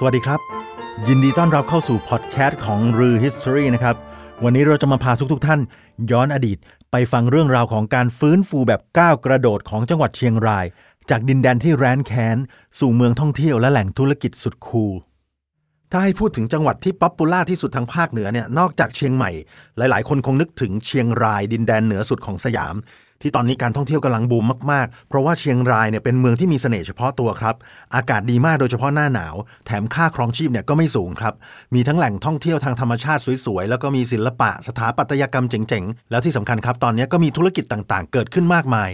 สวัสดีครับ ยินดีต้อนรับเข้าสู่พอดแคสต์ของฤๅ History นะครับ วันนี้เราจะมาพาทุกๆทท่าน ย้อนอดีตไปฟังเรื่องราวของการฟื้นฟูแบบก้าวกระโดดของจังหวัดเชียงราย จากดินแดนที่แร้นแค้น สู่เมืองท่องเที่ยวและแหล่งธุรกิจสุด cool ถ้าให้พูดถึงจังหวัดที่ popular ที่สุดทางภาคเหนือเนี่ยนอกจากเชียงใหม่ หลายๆ คนคงนึกถึงเชียงรายดินแดนเหนือสุดของสยาม ที่ตอนนี้การท่องเที่ยวกำลังบูมมากๆ เพราะว่าเชียงรายเนี่ยเป็นเมืองที่มีเสน่ห์เฉพาะตัวครับ อากาศดีมากโดยเฉพาะหน้าหนาว แถมค่าครองชีพเนี่ยก็ไม่สูงครับ มีทั้งแหล่งท่องเที่ยวทางธรรมชาติสวยๆ แล้วก็มีศิลปะสถาปัตยกรรมเจ๋งๆ แล้วที่สำคัญครับ ตอนนี้ก็มีธุรกิจต่างๆ เกิดขึ้นมากมาย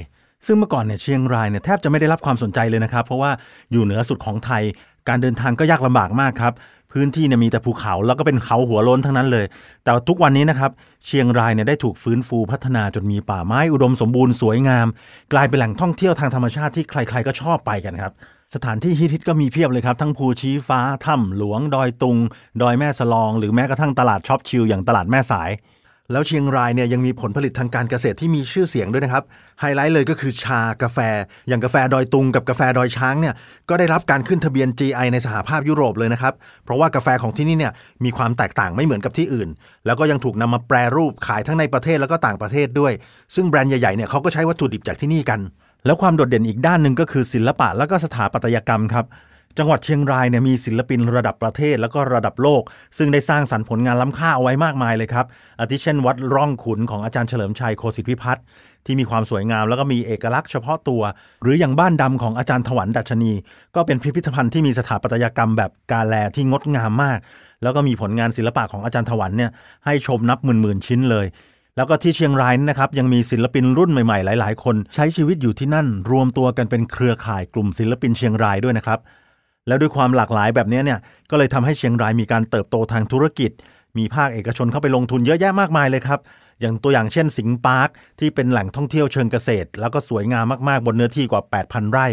ซึ่งเมื่อก่อนเนี่ยเชียงรายเนี่ยแทบจะไม่ได้รับความสนใจเลยนะครับ เพราะว่าอยู่เหนือสุดของไทย การเดินทางก็ยากลำบากมากครับ พื้นที่เนี่ยมีแต่ภูเขาแล้วก็เป็นเขาหัวโล้นทั้งนั้นเลย แต่ทุกวันนี้นะครับเชียงรายเนี่ยได้ถูกฟื้นฟูพัฒนาจนมีป่าไม้อุดมสมบูรณ์สวยงาม กลายเป็นแหล่งท่องเที่ยวทางธรรมชาติที่ใครๆก็ชอบไปกันครับสถานที่ฮิตๆก็มีเพียบเลยครับ ทั้งภูชี้ฟ้าถ้ำหลวง ดอยตุง ดอยแม่สลอง หรือแม้กระทั่งตลาด shop chill อย่างตลาดแม่สาย แล้วเชียงรายเนี่ยยังมีผลผลิตทางการเกษตรที่มีชื่อเสียงด้วยนะครับ ไฮไลท์เลยก็คือชากาแฟ อย่างกาแฟดอยตุงกับกาแฟดอยช้างเนี่ยก็ได้รับการขึ้นทะเบียน GI ในสหภาพยุโรปเลยนะครับ เพราะว่ากาแฟของที่นี่เนี่ยมีความแตกต่างไม่เหมือนกับที่อื่น แล้วก็ยังถูกนำมาแปรรูปขายทั้งในประเทศแล้วก็ต่างประเทศด้วย ซึ่งแบรนด์ใหญ่ๆเนี่ยเขาก็ใช้วัตถุดิบจากที่นี่กัน แล้วความโดดเด่นอีกด้านหนึ่งก็คือศิลปะแล้วก็สถาปัตยกรรมครับ จังหวัดเชียงรายเนี่ยมีศิลปินระดับประเทศแล้วก็ระดับโลก ซึ่งได้สร้างสรรค์ผลงานล้ำค่าเอาไว้มากมายเลยครับอาทิเช่นวัดร่องขุนของอาจารย์เฉลิมชัยโคสิทธิพิพัฒน์ที่มีความสวยงามแล้วก็มีเอกลักษณ์เฉพาะตัว หรืออย่างบ้านดำของอาจารย์ถวันดัชนี ก็เป็นพิพิธภัณฑ์ที่มีสถาปัตยกรรมแบบกาแลที่งดงามมาก แล้วก็มีผลงานศิลปะของอาจารย์ถวันเนี่ยให้ชมนับหมื่นๆชิ้นเลยแล้วก็ที่เชียงรายนะครับยังมีศิลปินรุ่นใหม่ๆ หลาย ๆ คน ใช้ชีวิตอยู่ที่นั่น รวมตัวกันเป็นเครือข่ายกลุ่มศิลปินเชียงรายด้วยนะครับ แล้วด้วยความหลากหลายแบบนี้เนี่ยก็เลยทำให้เชียงรายมีการเติบโตทางธุรกิจ มีภาคเอกชนเข้าไปลงทุนเยอะแยะมากมายเลยครับ อย่างตัวอย่างเช่นสิงห์ปาร์คที่เป็นแหล่งท่องเที่ยวเชิงเกษตร แล้วก็สวยงามมากๆ บนเนื้อที่กว่า 8,000 ไร่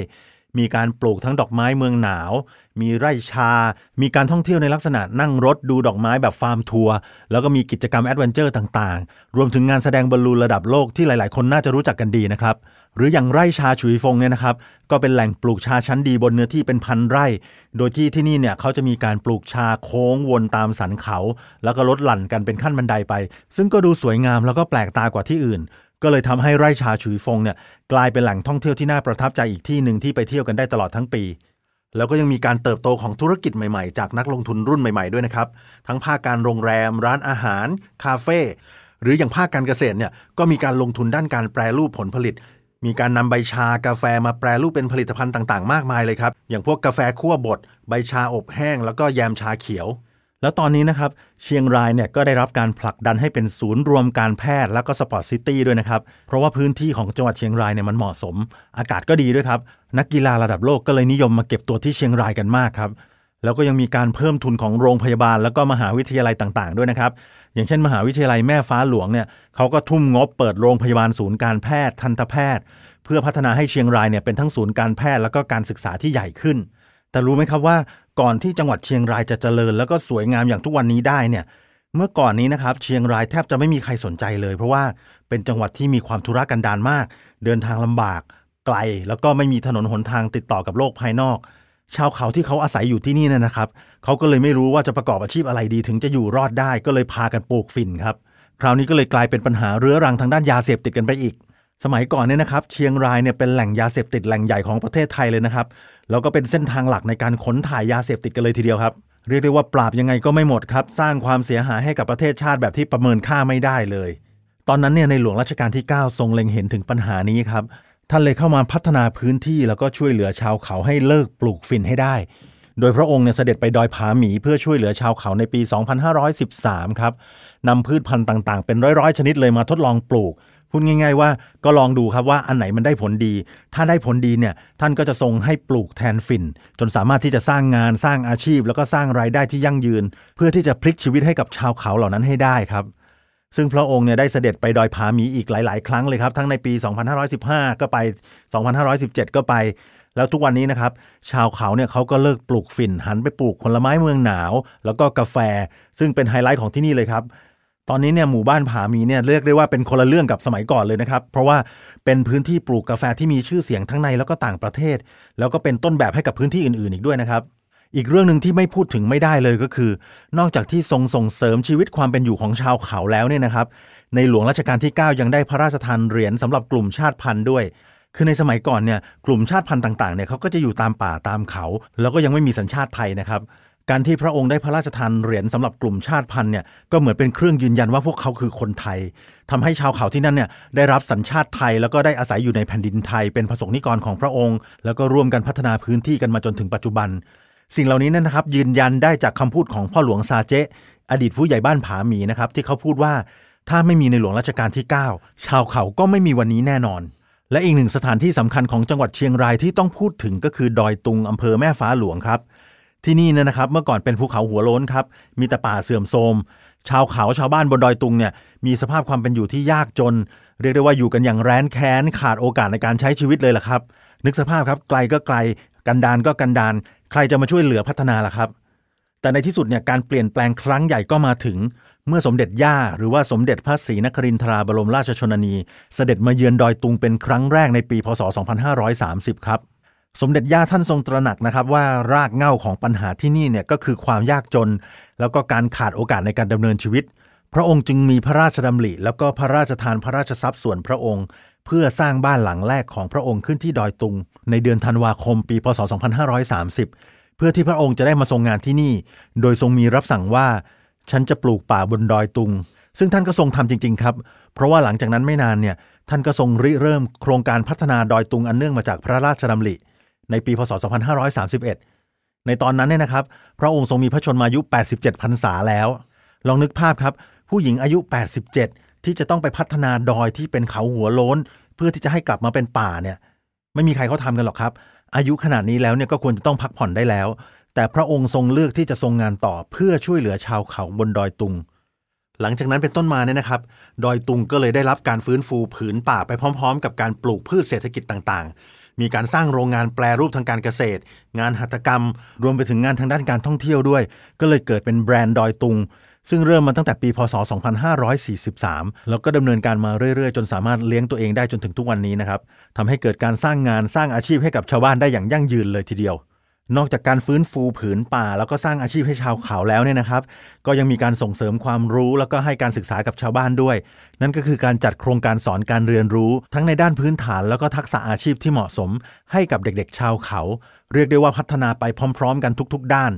มีการปลูกทั้งดอกไม้เมืองหนาว มีไร่ชา มีการท่องเที่ยวในลักษณะนั่งรถดูดอกไม้แบบ farm tour แล้วก็มีกิจกรรม adventure ต่างๆ รวมถึงงานแสดงบอลลูนระดับโลกที่หลายๆ คนน่าจะรู้จักกันดีนะครับ หรืออย่างไร่ชาฉุยฟงเนี่ยนะครับ ก็เป็นแหล่งปลูกชาชั้นดีบนเนื้อที่เป็นพันไร่ โดยที่ที่นี่เนี่ยเขาจะมีการปลูกชาโค้งวนตามสันเขา แล้วก็ลดหลั่นกันเป็นขั้นบันไดไป ซึ่งก็ดูสวยงามแล้วก็แปลกตากว่าที่อื่น ก็เลยทำให้ไร่ชาฉุยฟงเนี่ยกลายเป็นแหล่งท่องเที่ยวที่น่าประทับใจอีกที่หนึ่งที่ไปเที่ยวกันได้ตลอดทั้งปีแล้วก็ยังมีการเติบโตของธุรกิจใหม่ๆ จากนักลงทุนรุ่นใหม่ๆด้วยนะครับ ทั้งภาคการโรงแรม ร้านอาหาร คาเฟ่หรืออย่างภาคการเกษตรเนี่ยก็มีการลงทุนด้านการแปรรูปผลผลิต มีการนำใบชากาแฟมาแปรรูปเป็นผลิตภัณฑ์ต่างๆ มากมายเลยครับ อย่างพวกกาแฟคั่วบด ใบชาอบแห้ง แล้วก็แยมชาเขียว แล้วตอนนี้นะครับ เชียงรายเนี่ยก็ได้รับการผลักดันให้เป็นศูนย์รวมการแพทย์แล้วก็ sport city ด้วยนะครับ เพราะว่าพื้นที่ของจังหวัดเชียงรายเนี่ยมันเหมาะสม อากาศก็ดีด้วยครับ นักกีฬาระดับโลกก็เลยนิยมมาเก็บตัวที่เชียงรายกันมากครับ แล้วก็ยังมีการเพิ่มทุนของโรงพยาบาล แล้วก็มหาวิทยาลัยต่างๆ ด้วยนะครับ อย่างเช่น มหาวิทยาลัยแม่ฟ้าหลวงเนี่ยเขาก็ทุ่มงบเปิดโรงพยาบาลศูนย์การแพทย์ทันตแพทย์ เพื่อพัฒนาให้เชียงรายเนี่ยเป็นทั้งศูนย์การแพทย์แล้วก็การศึกษาที่ใหญ่ขึ้น แต่รู้ไหมครับว่าก่อนที่จังหวัดเชียงรายจะเจริญ แล้วก็สวยงามอย่างทุกวันนี้ได้เนี่ยเมื่อก่อนนี้นะครับเชียงรายแทบจะไม่มีใครสนใจเลย เพราะว่าเป็นจังหวัดที่มีความทุรกันดารมาก เดินทางลำบาก ไกล แล้วก็ไม่มีถนนหนทางติดต่อกับโลกภายนอก ชาวเขาที่เขาอาศัยอยู่ที่นี่นะนะครับเขาก็เลยไม่รู้ว่าจะประกอบอาชีพอะไรดี ถึงจะอยู่รอดได้ก็เลยพากันปลูกฝิ่นครับคราวนี้ก็เลยกลายเป็นปัญหาเรื้อรังทางด้านยาเสพติดกันไปอีก สมัยก่อนเนี่ยนะครับ เชียงรายเนี่ยเป็นแหล่งยาเสพติดแหล่งใหญ่ของประเทศไทยเลยนะครับแล้วก็เป็นเส้นทางหลักในการขนถ่ายยาเสพติดกันเลยทีเดียวครับเรียกได้ว่าปราบยังไงก็ไม่หมดครับ สร้างความเสียหายให้กับประเทศชาติแบบที่ประเมินค่าไม่ได้เลย ตอนนั้นเนี่ยในหลวงรัชกาลที่ 9 ทรงเล็งเห็นถึงปัญหานี้ครับ ท่านเลยเข้ามาพัฒนาพื้นที่แล้วก็ช่วยเหลือชาวเขาให้เลิกปลูกฝิ่นให้ได้ โดยพระองค์เนี่ยเสด็จไปดอยผาหมี เพื่อช่วยเหลือชาวเขาในปี 2513 ครับนำพืชพันธุ์ต่างๆ เป็นร้อยๆ ชนิดเลยมาทดลองปลูก พูดง่าย ๆ ว่าก็ลองดูครับว่าอันไหนมันได้ผลดี ถ้าได้ผลดีเนี่ยท่านก็จะทรงให้ปลูกแทนฝิ่น จนสามารถที่จะสร้างงานสร้างอาชีพ แล้วก็สร้างรายได้ที่ยั่งยืน เพื่อที่จะพลิกชีวิตให้กับชาวเขาเหล่านั้นให้ได้ครับ ซึ่งพระองค์เนี่ยได้เสด็จไปดอยผาหมีอีกหลาย ๆ ครั้งเลยครับทั้งในปี 2515 ก็ไป 2517 ก็ไป แล้วทุกวันนี้นะครับชาวเขาเนี่ยเขาก็เลิกปลูกฝิ่นหันไปปลูกผลไม้เมืองหนาว แล้วก็กาแฟ ซึ่งเป็นไฮไลท์ของที่นี่เลยครับตอนนี้เนี่ยหมู่บ้านผาหมีเนี่ยเรียกได้ว่าเป็นคนละเรื่องกับสมัยก่อนเลยนะครับ เพราะว่าเป็นพื้นที่ปลูกกาแฟที่มีชื่อเสียงทั้งในแล้วก็ต่างประเทศ แล้วก็เป็นต้นแบบให้กับพื้นที่อื่นๆ อีกด้วยนะครับ อีกเรื่องหนึ่งที่ไม่พูดถึงไม่ได้เลยก็คือ นอกจากที่ทรงส่งเสริมชีวิตความเป็นอยู่ของชาวเขาแล้วเนี่ยนะครับ ในหลวงรัชกาลที่ 9 ยังได้พระราชทานเหรียญสำหรับกลุ่มชาติพันธุ์ด้วย คือในสมัยก่อนเนี่ยกลุ่มชาติพันธุ์ต่างๆเนี่ยเขาก็จะอยู่ตามป่าตามเขา แล้วก็ยังไม่มีสัญชาติไทยนะครับการที่พระองค์ได้พระราชทานเหรียญสำหรับกลุ่มชาติพันธุ์เนี่ยก็เหมือนเป็นเครื่องยืนยันว่าพวกเขาคือคนไทยทำให้ชาวเขาที่นั่นเนี่ยได้รับสัญชาติไทย แล้วก็ได้อาศัยอยู่ในแผ่นดินไทย เป็นผสกนิกรของพระองค์ แล้วก็ร่วมกันพัฒนาพื้นที่กันมาจนถึงปัจจุบัน สิ่งเหล่านี้นั่นนะครับยืนยันได้จากคำพูดของพ่อหลวงซาเจอดีตผู้ใหญ่บ้านผาหมีนะครับที่เขาพูดว่าถ้าไม่มีในหลวงรัชกาลที่ 9 ชาวเขาก็ไม่มีวันนี้แน่นอน และอีกหนึ่งสถานที่สำคัญของจังหวัดเชียงรายที่ต้องพูดถึงก็คือดอยตุงอำเภอแม่ฟ้าหลวงครับ ที่นี่นี่ยนะครับเมื่อก่อนเป็นภูเขาหัวโล้นครับมีแต่ป่าเสื่อมโทรมชาวเขาชาวบ้านบนดอยตุงเนี่ยมีสภาพความเป็นอยู่ที่ยากจน เรียกได้ว่าอยู่กันอย่างแร้นแค้นขาดโอกาสในการใช้ชีวิตเลยล่ะครับ นึกสภาพครับไกลก็ไกลกันดานก็กันดาน ใครจะมาช่วยเหลือพัฒนาล่ะครับ แต่ในที่สุดเนี่ยการเปลี่ยนแปลงครั้งใหญ่ก็มาถึง เมื่อสมเด็จย่า หรือว่าสมเด็จพระศรีนครินทราบรมราชชนนี เสด็จมาเยือนดอยตุงเป็นครั้งแรกในปีพศ 2530 ครับสมเด็จย่าท่านทรงตระหนักนะครับว่ารากเหง้าของปัญหาที่นี่เนี่ยก็คือความยากจน แล้วก็การขาดโอกาสในการดำเนินชีวิต พระองค์จึงมีพระราชดำริ แล้วก็พระราชทานพระราชทรัพย์ส่วนพระองค์ เพื่อสร้างบ้านหลังแรกของพระองค์ขึ้นที่ดอยตุง ในเดือนธันวาคมปีพศ 2530 เพื่อที่พระองค์จะได้มาทรงงานที่นี่ โดยทรงมีรับสั่งว่า ฉันจะปลูกป่าบนดอยตุง ซึ่งท่านก็ทรงทำจริง ๆ ครับ เพราะว่าหลังจากนั้นไม่นานเนี่ยท่านก็ทรงริเริ่มโครงการพัฒนาดอยตุงอันเนื่องมาจากพระราชดำริ ในปีพศ 2531 ในตอนนั้นเนี่ยนะครับ พระองค์ทรงมีพระชนมายุ 87พรรษาแล้ว ลองนึกภาพครับ ผู้หญิงอายุ 87 ที่จะต้องไปพัฒนาดอยที่เป็นเขาหัวโล้น เพื่อที่จะให้กลับมาเป็นป่าเนี่ย ไม่มีใครเขาทำกันหรอกครับ อายุขนาดนี้แล้วเนี่ยก็ควรจะต้องพักผ่อนได้แล้ว แต่พระองค์ทรงเลือกที่จะทรงงานต่อเพื่อช่วยเหลือชาวเขาบนดอยตุง หลังจากนั้นเป็นต้นมาเนี่ยนะครับ ดอยตุงก็เลยได้รับการฟื้นฟูผืนป่าไปพร้อม ๆ กับการปลูกพืชเศรษฐกิจต่างๆ มีการสร้างโรงงานแปรรูปทางการเกษตร งานหัตถกรรม รวมไปถึงงานทางด้านการท่องเที่ยวด้วย ก็เลยเกิดเป็นแบรนด์ดอยตุง ซึ่งเริ่มมาตั้งแต่ปีพศ 2543 แล้วก็ดำเนินการมาเรื่อยๆ จนสามารถเลี้ยงตัวเองได้จนถึงทุกวันนี้นะครับทำให้เกิดการสร้างงานสร้างอาชีพให้กับชาวบ้านได้อย่างยั่งยืนเลยทีเดียวนอกจากการฟื้นฟูผืนป่า แล้วก็สร้างอาชีพให้ชาวเขาแล้วเนี่ยนะครับ ก็ยังมีการส่งเสริมความรู้แล้วก็ให้การศึกษากับชาวบ้านด้วย นั่นก็คือการจัดโครงการสอนการเรียนรู้ ทั้งในด้านพื้นฐานแล้วก็ทักษะอาชีพที่เหมาะสม ให้กับเด็กๆ ชาวเขา เรียกได้ว่าพัฒนาไปพร้อม ๆ กันทุก ๆ ด้าน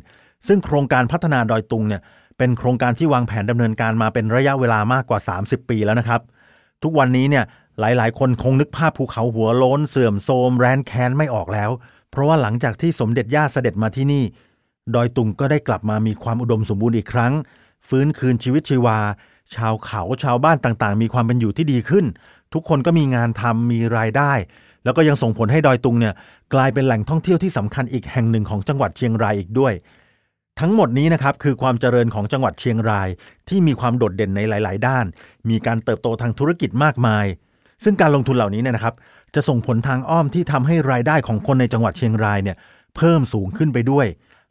ซึ่งโครงการพัฒนาดอยตุงเนี่ย เป็นโครงการที่วางแผนดำเนินการมาเป็นระยะเวลามากกว่า 30 ปีแล้วนะครับ ทุกวันนี้เนี่ยหลายๆ คนคงนึกภาพภูเขาหัวโล้นเสื่อมโทรมแรนแค้นไม่ออกแล้ว เพราะว่าหลังจากที่สมเด็จย่าเสด็จมาที่นี่ ดอยตุงก็ได้กลับมามีความอุดมสมบูรณ์อีกครั้ง ฟื้นคืนชีวิตชีวา ชาวเขาชาวบ้านต่างๆ มีความเป็นอยู่ที่ดีขึ้น ทุกคนก็มีงานทำมีรายได้ แล้วก็ยังส่งผลให้ดอยตุงเนี่ยกลายเป็นแหล่งท่องเที่ยวที่สำคัญอีกแห่งหนึ่งของจังหวัดเชียงรายอีกด้วย ทั้งหมดนี้นะครับคือความเจริญของจังหวัดเชียงราย ที่มีความโดดเด่นในหลาย ๆ ด้าน มีการเติบโตทางธุรกิจมากมาย ซึ่งการลงทุนเหล่านี้เนี่ยนะครับ จะส่งผลทางอ้อมที่ทำให้รายได้ของคนในจังหวัดเชียงรายเนี่ยเพิ่มสูงขึ้นไปด้วย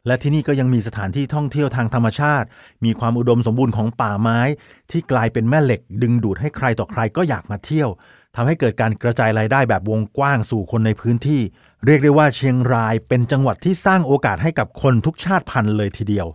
และที่นี่ก็ยังมีสถานที่ท่องเที่ยวทางธรรมชาติ มีความอุดมสมบูรณ์ของป่าไม้ ที่กลายเป็นแม่เหล็ก ดึงดูดให้ใครต่อใครก็อยากมาเที่ยว ทำให้เกิดการกระจายรายได้แบบวงกว้างสู่คนในพื้นที่ เรียกได้ว่าเชียงรายเป็นจังหวัดที่สร้างโอกาสให้กับคนทุกชาติพันธุ์เลยทีเดียว